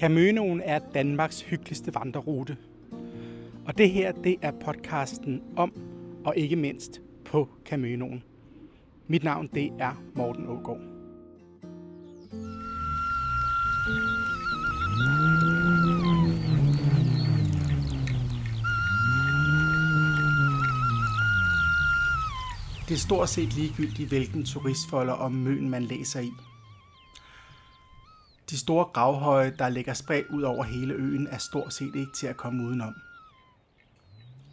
Caminoen er Danmarks hyggeligste vandrerute. Og det her, det er podcasten om, og ikke mindst på Caminoen. Mit navn, det er Morten Ågaard. Det er stort set ligegyldigt, hvilken turistfolder om møn man læser i. De store gravhøje, der ligger spredt ud over hele øen, er stort set ikke til at komme udenom.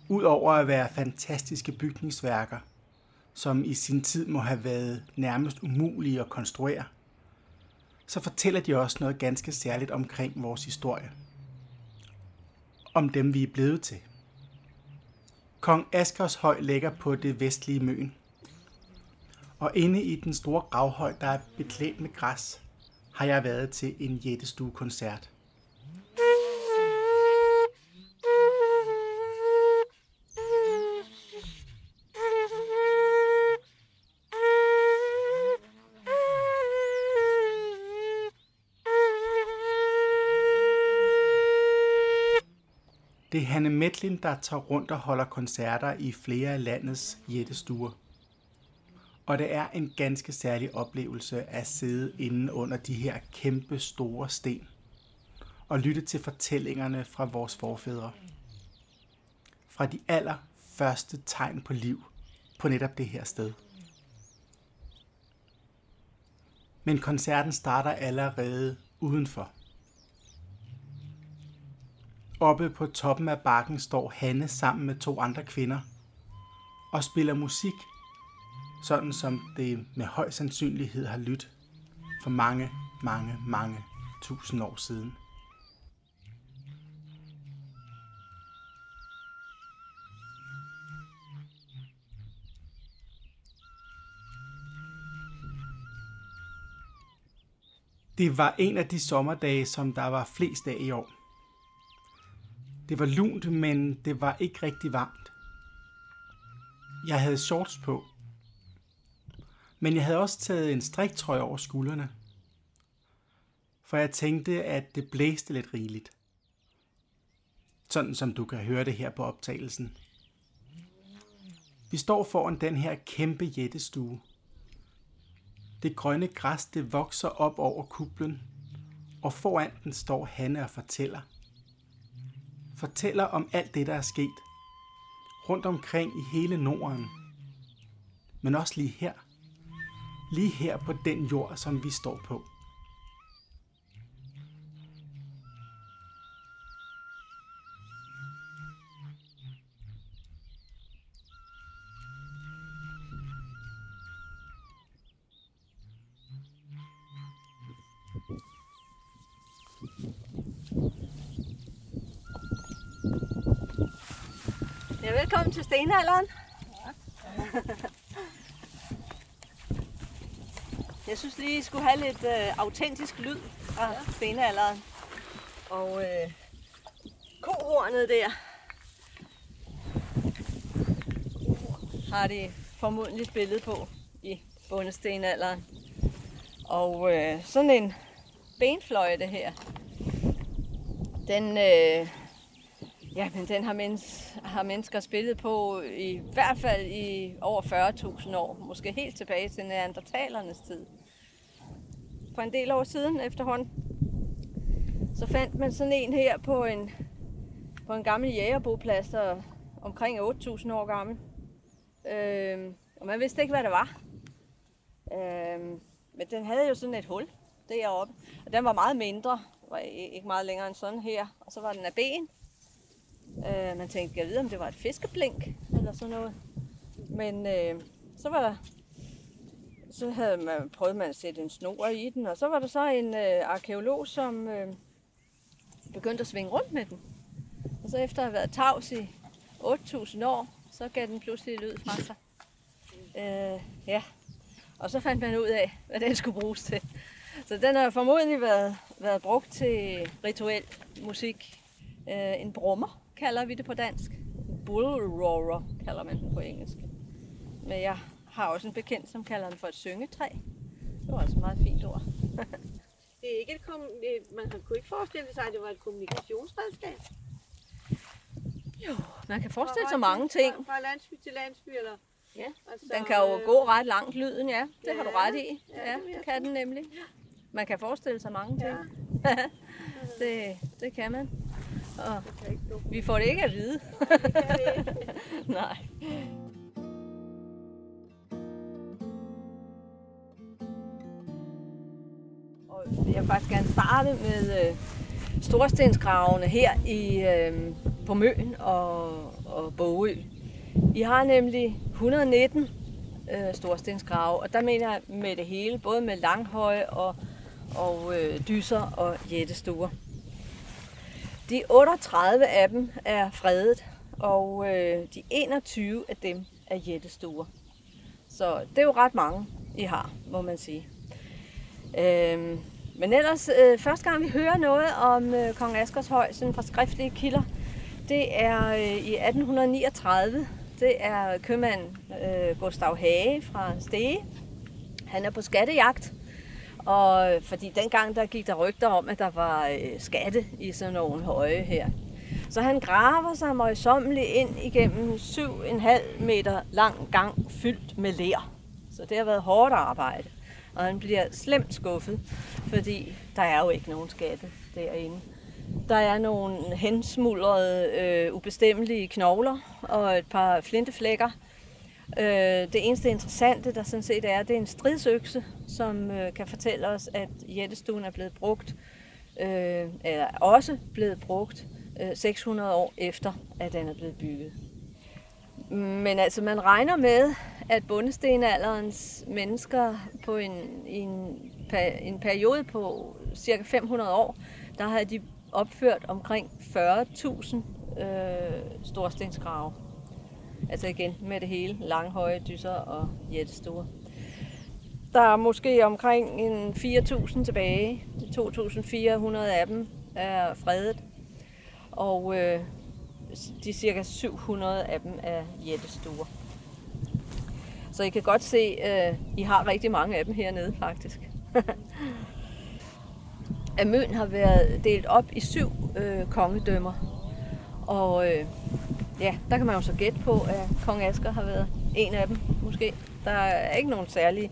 Udover at være fantastiske bygningsværker, som i sin tid må have været nærmest umulige at konstruere, så fortæller de også noget ganske særligt omkring vores historie. Om dem vi er blevet til. Kong Askers høj ligger på det vestlige Møn. Og inde i den store gravhøj, der er beklædt med græs, har jeg været til en jættestue-koncert. Det er Hanne Metlin, der tager rundt og holder koncerter i flere af landets jættestuer. Og det er en ganske særlig oplevelse at sidde inde under de her kæmpe store sten og lytte til fortællingerne fra vores forfædre. Fra de aller første tegn på liv på netop det her sted. Men koncerten starter allerede udenfor. Oppe på toppen af bakken står Hanne sammen med to andre kvinder og spiller musik sådan som det med høj sandsynlighed har lyttet for mange, mange, mange tusind år siden. Det var en af de sommerdage, som der var flest af i år. Det var lunt, men det var ikke rigtig varmt. Jeg havde shorts på, men jeg havde også taget en striktrøje over skuldrene. For jeg tænkte, at det blæste lidt rigeligt. Sådan som du kan høre det her på optagelsen. Vi står foran den her kæmpe jættestue. Det grønne græs, det vokser op over kublen, og foran den står Hanne og fortæller. Fortæller om alt det, der er sket. Rundt omkring i hele Norden. Men også lige her lige her på den jord, som vi står på. Ja, velkommen til stenalderen. Ja. Jeg synes lige, I skulle have lidt øh, autentisk lyd fra ja. stenalderen. Og øh, kohornet der har de formodentlig spillet på i bundestenalderen. Og øh, sådan en benfløjte her, den, øh, ja, men den har, mens, har mennesker spillet på i hvert fald i over 40.000 år. Måske helt tilbage til neandertalernes tid for en del år siden efterhånden. Så fandt man sådan en her på en, på en gammel jægerboplads, der omkring 8.000 år gammel. Øh, og man vidste ikke, hvad det var. Øh, men den havde jo sådan et hul deroppe. Og den var meget mindre. Var ikke meget længere end sådan her. Og så var den af ben. Øh, man tænkte, jeg ved om det var et fiskeblink eller sådan noget. Men øh, så var der så havde man prøvet man at sætte en snor i den, og så var der så en øh, arkeolog, som øh, begyndte at svinge rundt med den. Og så efter at have været tavs i 8.000 år, så gav den pludselig lyd fra sig. Øh, ja, og så fandt man ud af, hvad den skulle bruges til. Så den har formodentlig været, været brugt til rituel musik. Øh, en brummer kalder vi det på dansk. Bull roarer kalder man den på engelsk. Men jeg har også en bekendt, som kalder den for et syngetræ. Det var altså et meget fint ord. det er ikke et kom, man kunne ikke forestille sig, at det var et kommunikationsredskab. Jo, man kan forestille sig mange ting. Fra, fra landsby til landsby, eller? Ja, Altså, Den kan jo øh, gå ret langt, lyden, ja. Det har du Ja, ret i. ja, Ja, det kan den nemlig. Man kan forestille sig mange ting. Ja, Det, det kan man. Og vi får det ikke at vide. Nej. Og jeg vil faktisk gerne starte med øh, storstensgravene her i, øh, på Møn og, og Bogø. I har nemlig 119 øh, storstensgrave, og der mener jeg med det hele, både med langhøje og, og øh, dyser og jættestuer. De 38 af dem er fredet, og øh, de 21 af dem er jættestuer. Så det er jo ret mange, I har, må man sige. Øhm, men ellers, øh, første gang vi hører noget om øh, Kong Askers høj, sådan fra skriftlige kilder, det er øh, i 1839. Det er købmand øh, Gustav Hage fra Stege. Han er på skattejagt, og øh, fordi dengang der gik der rygter om, at der var øh, skatte i sådan nogle høje her. Så han graver sig møjsommeligt ind igennem 7,5 meter lang gang fyldt med ler. Så det har været hårdt arbejde. Og han bliver slemt skuffet, fordi der er jo ikke nogen skatte derinde. Der er nogle hensmuldrede, øh, ubestemmelige knogler og et par flinteflækker. Øh, det eneste interessante, der sådan set er, det er en stridsøkse, som øh, kan fortælle os, at jættestuen er blevet brugt, øh, eller også blevet brugt øh, 600 år efter, at den er blevet bygget. Men altså, man regner med, at bundestenalderens mennesker på en, en, en periode på cirka 500 år, der havde de opført omkring 40.000 øh, storstensgrave. Altså igen med det hele, langhøje dyser og jættestore. Der er måske omkring en 4.000 tilbage. 2.400 af dem er fredet. Og øh, de cirka 700 af dem er jættestore. Så I kan godt se, at øh, I har rigtig mange af dem hernede faktisk. Amøn har været delt op i syv øh, kongedømmer. Og øh, ja, der kan man jo så gætte på, at kong Asger har været en af dem måske. Der er ikke nogen særlige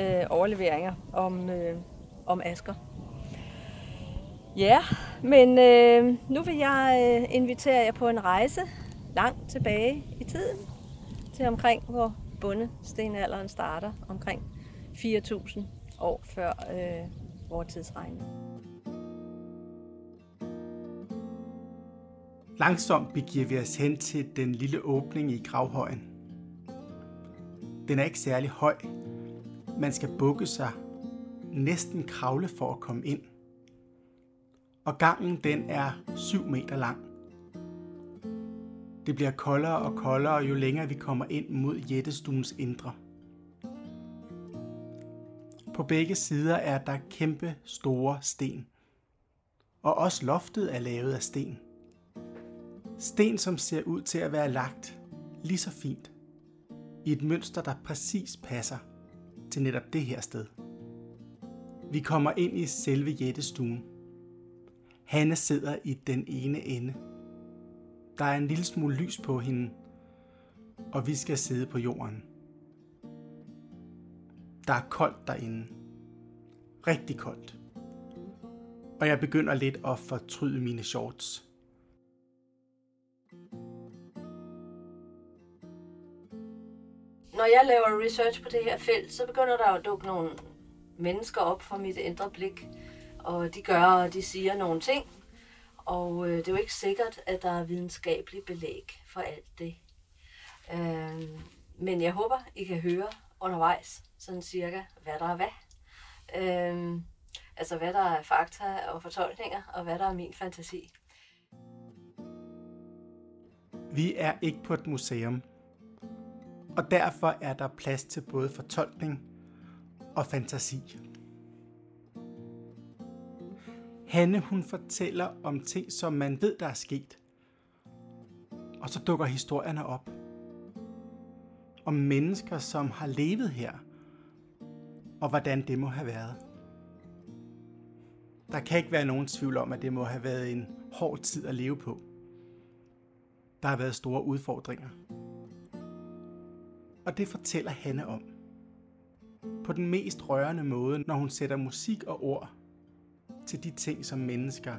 øh, overleveringer om, øh, om Asger. Ja, men øh, nu vil jeg øh, invitere jer på en rejse langt tilbage i tiden til omkring, hvor bundestenalderen starter, omkring 4.000 år før øh, vores tidsregning. Langsomt begiver vi os hen til den lille åbning i gravhøjen. Den er ikke særlig høj. Man skal bukke sig, næsten kravle for at komme ind. Og gangen den er 7 meter lang. Det bliver koldere og koldere, jo længere vi kommer ind mod jættestuens indre. På begge sider er der kæmpe store sten. Og også loftet er lavet af sten. Sten, som ser ud til at være lagt lige så fint i et mønster, der præcis passer til netop det her sted. Vi kommer ind i selve jættestuen. Hanne sidder i den ene ende. Der er en lille smule lys på hende, og vi skal sidde på jorden. Der er koldt derinde. Rigtig koldt. Og jeg begynder lidt at fortryde mine shorts. Når jeg laver research på det her felt, så begynder der at dukke nogle mennesker op for mit indre blik. Og de gør, og de siger nogle ting. Og øh, det er jo ikke sikkert, at der er videnskabelig belæg for alt det. Øh, men jeg håber, I kan høre undervejs, sådan cirka, hvad der er hvad. Øh, altså, hvad der er fakta og fortolkninger, og hvad der er min fantasi. Vi er ikke på et museum, og derfor er der plads til både fortolkning og fantasi. Hanne hun fortæller om ting, som man ved, der er sket. Og så dukker historierne op. Om mennesker, som har levet her, og hvordan det må have været. Der kan ikke være nogen tvivl om, at det må have været en hård tid at leve på. Der har været store udfordringer. Og det fortæller Hanne om. På den mest rørende måde, når hun sætter musik og ord til de ting, som mennesker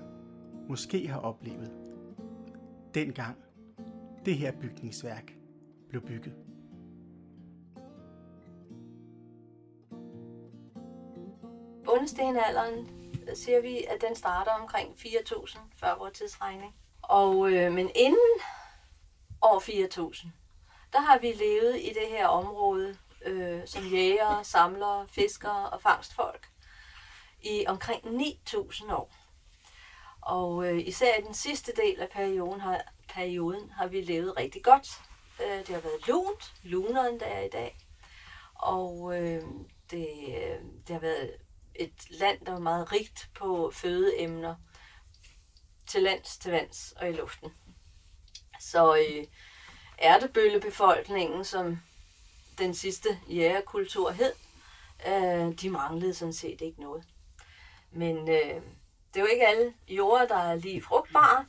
måske har oplevet. Dengang det her bygningsværk blev bygget. Bundestenalderen siger vi, at den starter omkring 4.000 før vores tidsregning. Og, øh, men inden år 4.000, der har vi levet i det her område øh, som jægere, samlere, fiskere og fangstfolk i omkring 9.000 år. Og øh, især i den sidste del af perioden har, perioden har vi levet rigtig godt. Øh, det har været lunt, lunere end det er i dag. Og øh, det, øh, det har været et land, der var meget rigt på fødeemner til lands, til vands og i luften. Så øh, ærtebøllebefolkningen, som den sidste jægerkultur hed, øh, de manglede sådan set ikke noget. Men øh, det er jo ikke alle jorder, der er lige frugtbare,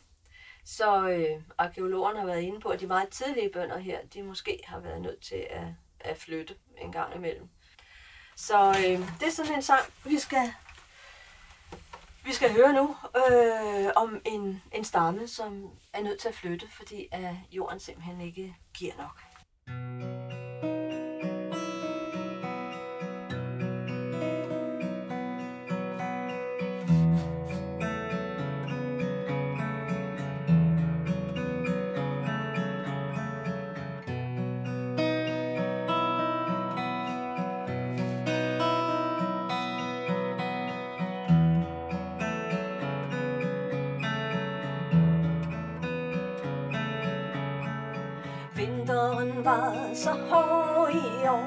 så øh, arkeologerne har været inde på, at de meget tidlige bønder her, de måske har været nødt til at, at flytte en gang imellem. Så øh, det er sådan en sang, vi skal, vi skal høre nu øh, om en, en stamme, som er nødt til at flytte, fordi at jorden simpelthen ikke giver nok. Var så hård i år,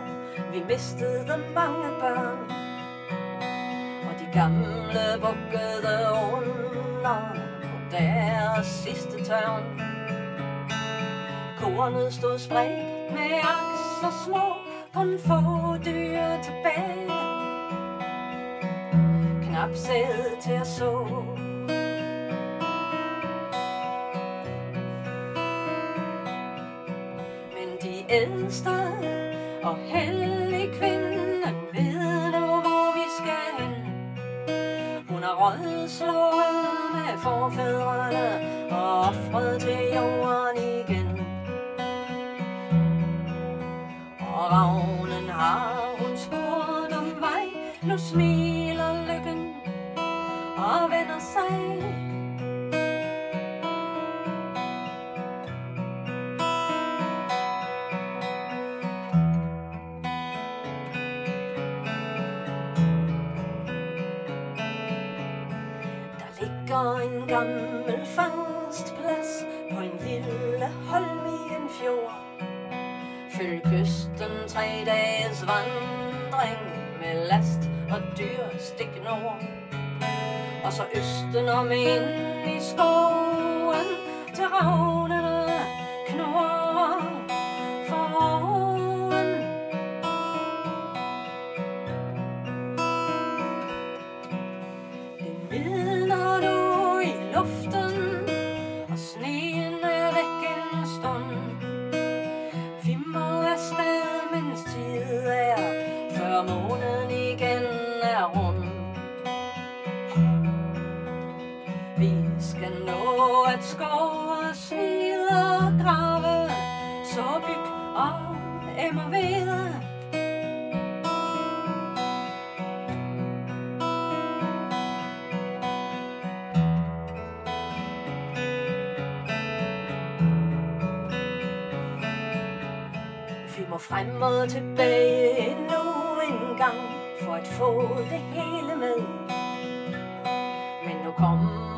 vi mistede mange børn. Og de gamle bukkede under på deres sidste tørn. Kornet stod spredt med aks og små, kun få dyr tilbage. Knap sæd til at så, ældste og heldig kvinden ved nu, hvor vi skal hen. Hun har rådslået med forfædrene og offret til jorden igen. Og ravnen har hun spurgt om vej, nu smiler Der en gammel fangstplads på en lille holm i en fjord. Følg kysten tre dages vandring med last og dyr stik nord. Og så østen om ind i skoven til ravn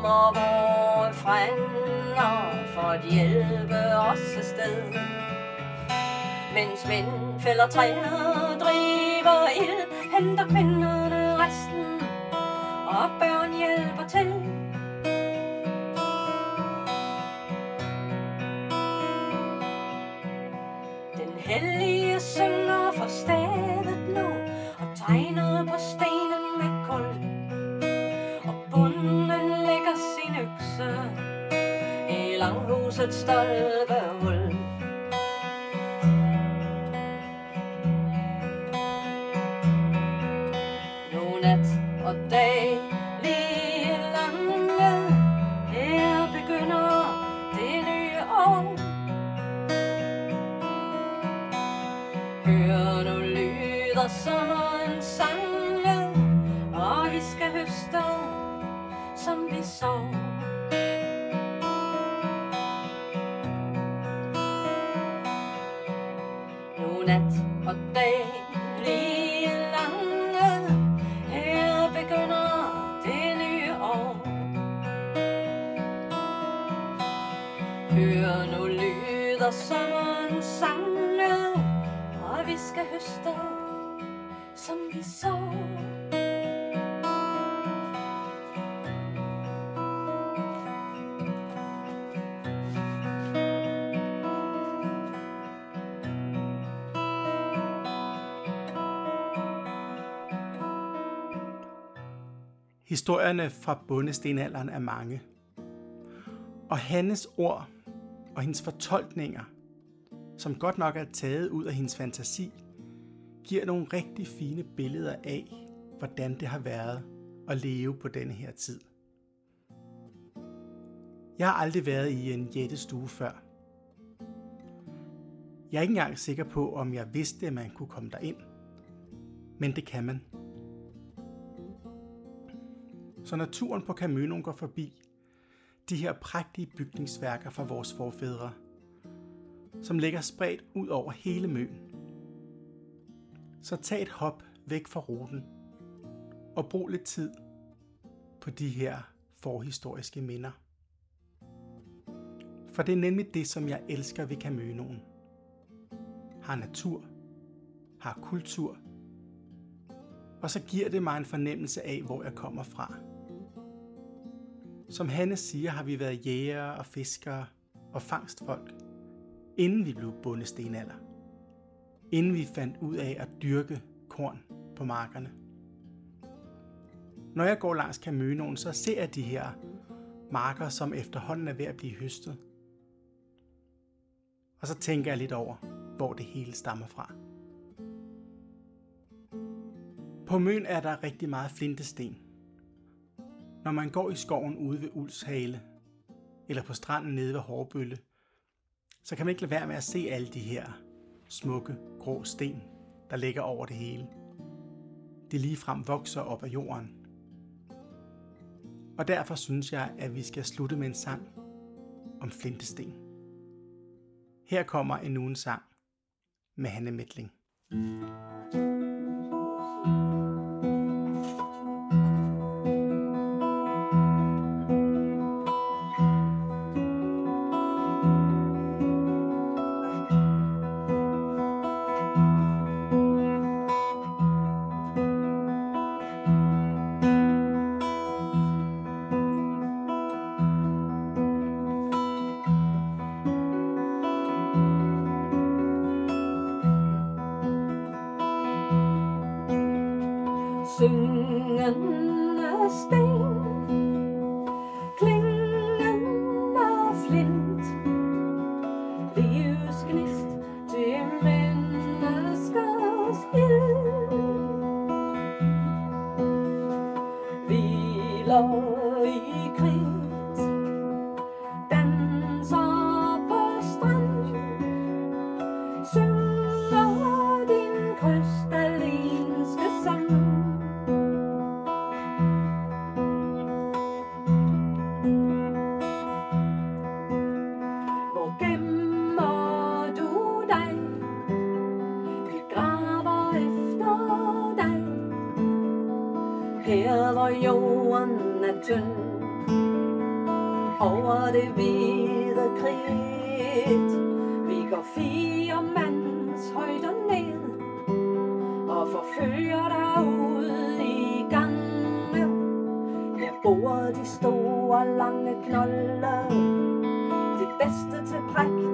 kommer vores frænder for at hjælpe os afsted. Mens mænd fælder træer, driver ild, henter kvinderne resten, og børn hjælper til. Den hellige synger husets stolpehul. Nu nat og dag skal høste, som vi så. Historierne fra bondestenalderen er mange. Og Hannes ord og hendes fortolkninger, som godt nok er taget ud af hendes fantasi, giver nogle rigtig fine billeder af, hvordan det har været at leve på denne her tid. Jeg har aldrig været i en jættestue før. Jeg er ikke engang sikker på, om jeg vidste, at man kunne komme derind. Men det kan man. Så når turen på Caminoen går forbi, de her prægtige bygningsværker fra vores forfædre, som ligger spredt ud over hele møen, så tag et hop væk fra ruten og brug lidt tid på de her forhistoriske minder. For det er nemlig det, som jeg elsker ved Kamønoen. Har natur, har kultur, og så giver det mig en fornemmelse af, hvor jeg kommer fra. Som Hanne siger, har vi været jægere og fiskere og fangstfolk, inden vi blev bondestenalder. Inden vi fandt ud af at dyrke korn på markerne. Når jeg går langs Caminoen, så ser jeg de her marker, som efterhånden er ved at blive høstet. Og så tænker jeg lidt over, hvor det hele stammer fra. På Møn er der rigtig meget flintesten. Når man går i skoven ude ved Ulshale, eller på stranden nede ved Hårbølle, så kan man ikke lade være med at se alle de her smukke, grå sten, der ligger over det hele. De lige frem vokser op af jorden. Og derfor synes jeg, at vi skal slutte med en sang om flintesten. Her kommer endnu en sang med Hanne Metling. singing a sting. Jorden tynd. Over det hvide kridt. Vi går fire mands højder ned. Og forfølger dig ud i gange. Her bor de store lange knolde det bedste til prægt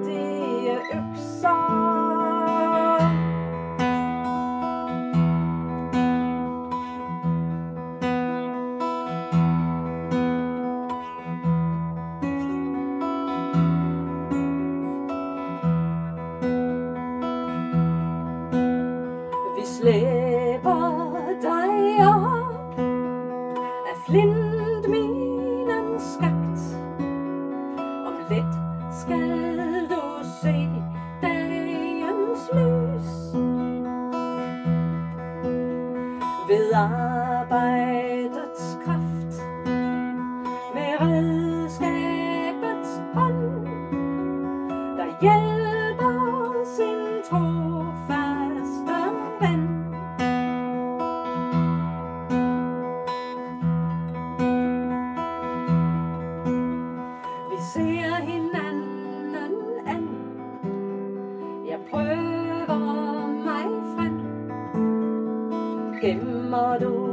model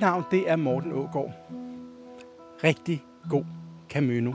navn det er Morten Ågård. Rigtig god Camino.